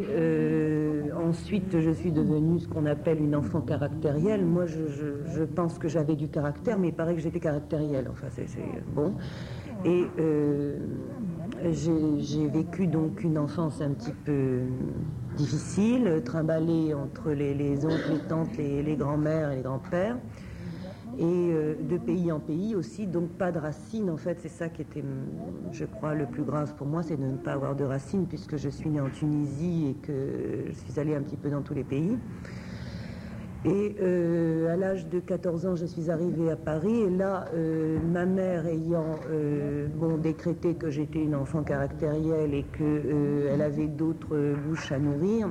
Euh, ensuite, je suis devenue ce qu'on appelle une enfant caractérielle. Moi, je, pense que j'avais du caractère, mais il paraît que j'étais caractérielle. Enfin, c'est bon. Et euh, j'ai vécu donc une enfance un petit peu difficile, trimballée entre les, les oncles, les tantes, les, les grands-mères et les grands-pères et euh, de pays en pays aussi, donc pas de racines. En fait, c'est ça qui était, je crois, le plus grave pour moi, c'est de ne pas avoir de racines, puisque je suis née en Tunisie et que je suis allée un petit peu dans tous les pays. Et euh, à l'âge de 14 ans, je suis arrivée à Paris. Et là, euh, ma mère ayant bon, décrété que j'étais une enfant caractérielle et qu'elle avait d'autres bouches à nourrir,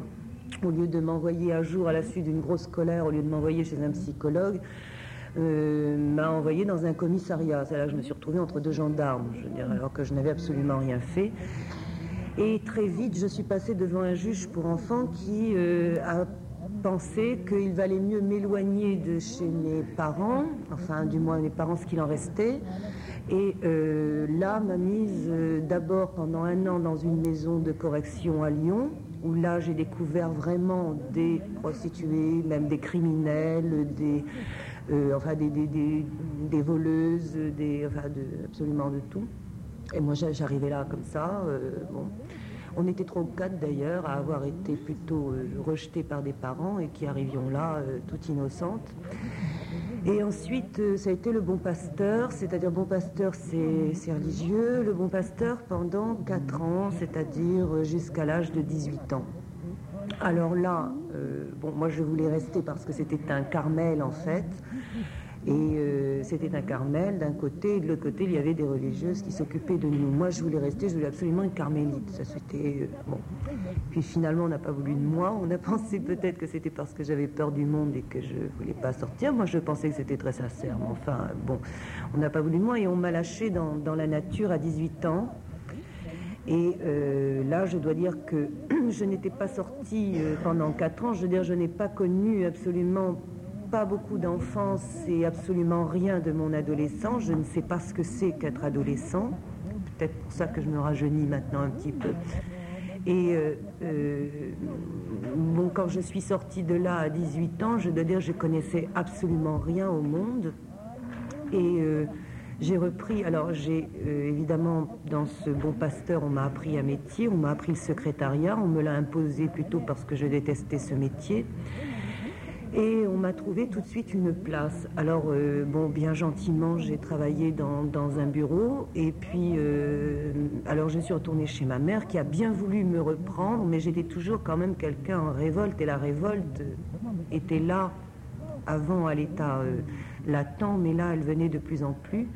au lieu de m'envoyer un jour à la suite d'une grosse colère, au lieu de m'envoyer chez un psychologue, euh, m'a envoyé dans un commissariat. C'est là que je me suis retrouvée entre deux gendarmes, alors que je n'avais absolument rien fait. Et très vite, je suis passée devant un juge pour enfants qui euh, a pensé qu'il valait mieux m'éloigner de chez mes parents, enfin du moins mes parents ce qu'il en restait. Et euh, là, m'a mise d'abord pendant un an dans une maison de correction à Lyon, où là j'ai découvert vraiment des prostituées, même des criminels, des, euh, enfin des, des, voleuses, des, enfin de, absolument de tout. Et moi j'arrivais là comme ça. Euh, bon. On était trop quatre d'ailleurs à avoir été plutôt euh, rejetés par des parents et qui arrivions là tout innocentes. Et ensuite, ça a été le bon pasteur, c'est-à-dire bon pasteur, c'est religieux, le bon pasteur pendant 4 ans, c'est-à-dire jusqu'à l'âge de 18 ans. Alors là, euh, bon, moi je voulais rester parce que c'était un Carmel en fait. Et euh, c'était un Carmel d'un côté, et de l'autre côté, il y avait des religieuses qui s'occupaient de nous. Moi, je voulais rester, je voulais absolument une carmélite. Ça, c'était. Euh, bon. Puis finalement, on n'a pas voulu de moi. On a pensé peut-être que c'était parce que j'avais peur du monde et que je voulais pas sortir. Moi, je pensais que c'était très sincère. Mais enfin, bon, on n'a pas voulu de moi et on m'a lâché dans, dans la nature à 18 ans. Et euh, là, je dois dire que je n'étais pas sortie euh, pendant quatre ans. Je veux dire, je n'ai pas connu absolument pas beaucoup d'enfance et absolument rien de mon adolescence. Je ne sais pas ce que c'est qu'être adolescent. Peut-être pour ça que je me rajeunis maintenant un petit peu. Et euh, bon, quand je suis sortie de là à 18 ans, je dois dire, je connaissais absolument rien au monde. Et j'ai repris, alors j'ai euh, évidemment dans ce bon pasteur, on m'a appris un métier, on m'a appris le secrétariat, on me l'a imposé plutôt parce que je détestais ce métier. Et on m'a trouvé tout de suite une place. Alors, euh, bon, bien gentiment, j'ai travaillé dans, un bureau. Et puis, euh, alors je suis retournée chez ma mère qui a bien voulu me reprendre, mais j'étais toujours quand même quelqu'un en révolte. Et la révolte était là avant à l'état latent, mais là, elle venait de plus en plus.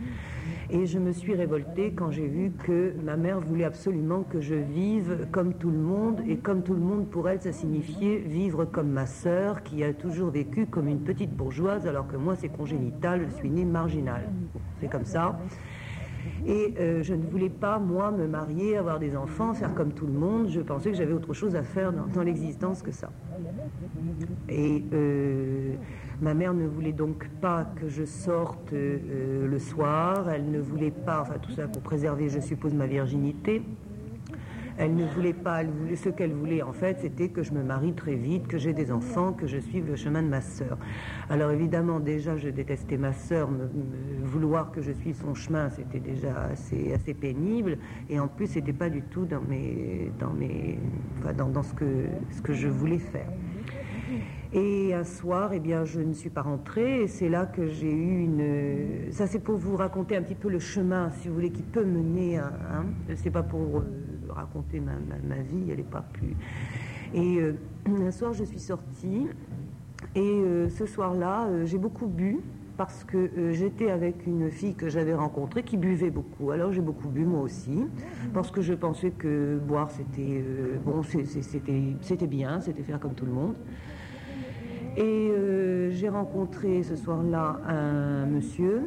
Et je me suis révoltée quand j'ai vu que ma mère voulait absolument que je vive comme tout le monde. Et comme tout le monde, pour elle, ça signifiait vivre comme ma sœur, qui a toujours vécu comme une petite bourgeoise, alors que moi, c'est congénital, je suis née marginale. C'est comme ça. Et euh, je ne voulais pas, moi, me marier, avoir des enfants, faire comme tout le monde. Je pensais que j'avais autre chose à faire dans, l'existence que ça. Et euh, Ma mère ne voulait donc pas que je sorte euh, le soir, elle ne voulait pas, enfin tout ça pour préserver, je suppose, ma virginité. Elle ne voulait pas, ce qu'elle voulait en fait, c'était que je me marie très vite, que j'ai des enfants, que je suive le chemin de ma sœur. Alors évidemment, déjà, je détestais ma sœur, vouloir que je suive son chemin, c'était déjà assez, pénible, et en plus, c'était pas du tout dans ce que je voulais faire. Et un soir, eh bien, je ne suis pas rentrée. C'est là que j'ai eu une. Ça, c'est pour vous raconter un petit peu le chemin, si vous voulez, qui peut mener à. Hein c'est pas pour euh, raconter ma, vie, elle n'est pas plus. Et euh, un soir, je suis sortie. Et euh, ce soir-là, j'ai beaucoup bu parce que j'étais avec une fille que j'avais rencontrée qui buvait beaucoup. Alors j'ai beaucoup bu moi aussi, parce que je pensais que boire c'était bon, c'était bien, c'était faire comme tout le monde. Et euh, j'ai rencontré ce soir-là un monsieur.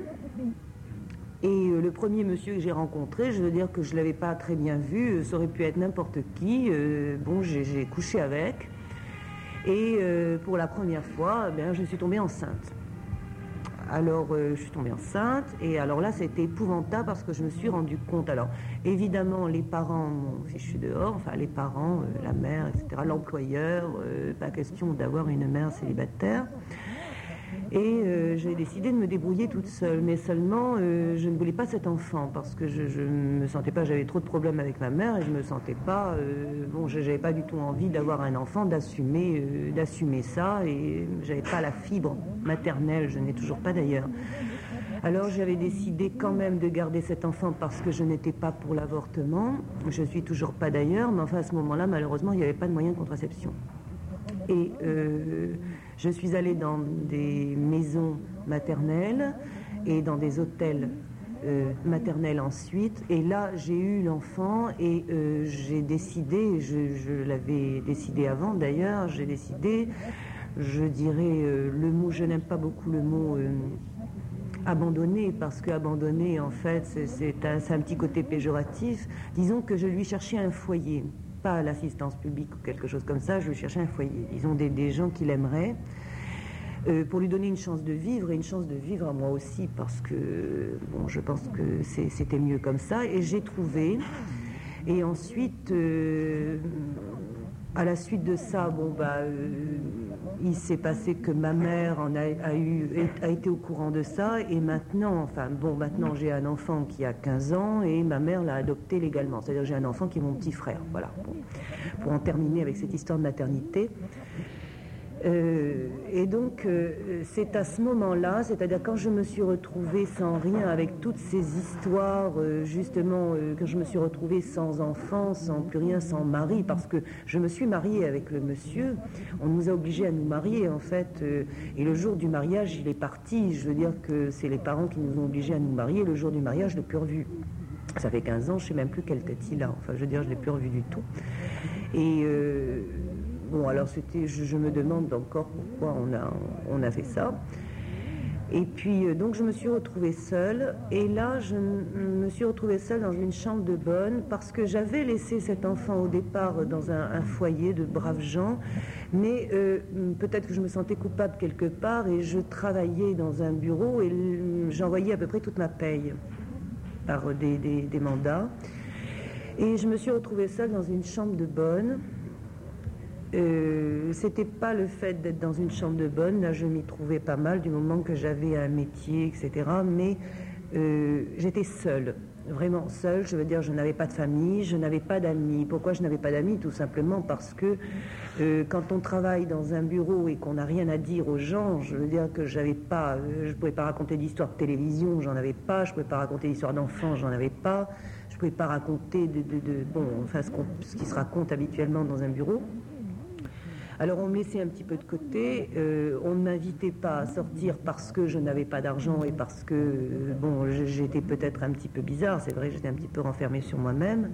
Et euh, le premier monsieur que j'ai rencontré, je veux dire que je ne l'avais pas très bien vu, ça aurait pu être n'importe qui. Euh, bon, j'ai couché avec. Et pour la première fois, eh je suis tombée enceinte. Alors je suis tombée enceinte et alors là c'était épouvantable parce que je me suis rendu compte. Alors évidemment les parents m'ont fichu dehors, enfin les parents, la mère, etc. L'employeur, pas question d'avoir une mère célibataire. Et euh, j'ai décidé de me débrouiller toute seule. Mais seulement, euh, je ne voulais pas cet enfant parce que je ne me sentais pas, j'avais trop de problèmes avec ma mère et je me sentais pas, euh, bon, je n'avais pas du tout envie d'avoir un enfant, d'assumer, d'assumer ça. Et j'avais pas la fibre maternelle, je n'ai toujours pas d'ailleurs. Alors j'avais décidé quand même de garder cet enfant parce que je n'étais pas pour l'avortement. Je suis toujours pas d'ailleurs, mais enfin à ce moment-là, malheureusement, il n'y avait pas de moyen de contraception. Et euh, je suis allée dans des maisons maternelles et dans des hôtels euh, ensuite. Et là, j'ai eu l'enfant et euh, j'ai décidé, je, l'avais décidé avant d'ailleurs, j'ai décidé, je dirais le mot, je n'aime pas beaucoup le mot abandonner, parce que abandonner, en fait, c'est un, petit côté péjoratif. Disons que je lui cherchais un foyer l'assistance publique ou quelque chose comme ça, je cherchais un foyer. Ils ont des, gens qui l'aimeraient. Euh, pour lui donner une chance de vivre et une chance de vivre à moi aussi parce que bon, je pense que c'était mieux comme ça et j'ai trouvé et ensuite euh, à la suite de ça, bon bah, euh, il s'est passé que ma mère a été au courant de ça et maintenant, enfin bon, maintenant j'ai un enfant qui a 15 ans et ma mère l'a adopté légalement. C'est-à-dire j'ai un enfant qui est mon petit frère. Voilà. Pour en terminer avec cette histoire de maternité. Euh, et donc, euh, c'est à ce moment-là, c'est-à-dire quand je me suis retrouvée sans rien, avec toutes ces histoires, euh, justement, que je me suis retrouvée sans enfant, sans plus rien, sans mari, parce que je me suis mariée avec le monsieur, on nous a obligés à nous marier, en fait, et le jour du mariage, il est parti, je veux dire que c'est les parents qui nous ont obligés à nous marier, le jour du mariage, l'ai plus revu. Ça fait 15 ans, je ne sais même plus quelle tête il a, enfin, je veux dire, je ne l'ai plus revu du tout. Et Bon, alors c'était, je, me demande encore pourquoi on a, fait ça. Et puis, euh, donc, je me suis retrouvée seule. Et là, je me suis retrouvée seule dans une chambre de bonne parce que j'avais laissé cet enfant au départ dans un, foyer de braves gens. Mais euh, peut-être que je me sentais coupable quelque part et je travaillais dans un bureau et j'envoyais à peu près toute ma paye par des mandats. Et je me suis retrouvée seule dans une chambre de bonne. Euh, c'était pas le fait d'être dans une chambre de bonne, là je m'y trouvais pas mal du moment que j'avais un métier, etc. Mais euh, j'étais seule, vraiment seule. Je veux dire, je n'avais pas de famille, je n'avais pas d'amis. Pourquoi je n'avais pas d'amis? Tout simplement parce que euh, quand on travaille dans un bureau et qu'on n'a rien à dire aux gens, je veux dire que j'avais pas, je pouvais pas raconter d'histoire de télévision, j'en avais pas. Je pouvais pas raconter d'histoire d'enfants, j'en avais pas. Je pouvais pas raconter de, bon, enfin ce qui se raconte habituellement dans un bureau. Alors on me laissait un petit peu de côté, euh, on ne m'invitait pas à sortir parce que je n'avais pas d'argent et parce que, euh, bon, j'étais peut-être un petit peu bizarre, c'est vrai, j'étais un petit peu renfermée sur moi-même.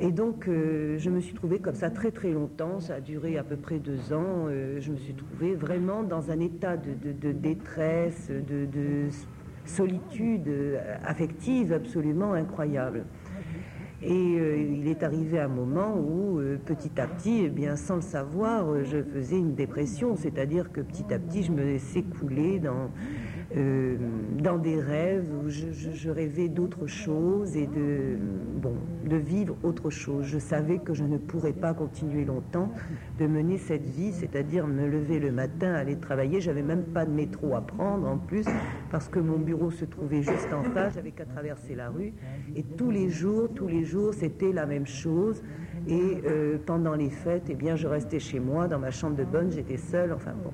Et donc, euh, je me suis trouvée comme ça très très longtemps, ça a duré à peu près deux ans. je me suis trouvée vraiment dans un état de, détresse, de solitude affective absolument incroyable. Et euh, il est arrivé un moment où, euh, petit à petit, eh bien, sans le savoir, je faisais une dépression, c'est-à-dire que petit à petit, je me laissais couler dans, dans des rêves où je, rêvais d'autre chose et de vivre autre chose. Je savais que je ne pourrais pas continuer longtemps de mener cette vie, c'est-à-dire me lever le matin, aller travailler. J'avais même pas de métro à prendre en plus, parce que mon bureau se trouvait juste en face, j'avais qu'à traverser la rue. Et tous les jours, tous les jours, c'était la même chose. Et euh, pendant les fêtes, eh bien, je restais chez moi, dans ma chambre de bonne, j'étais seule, enfin bon.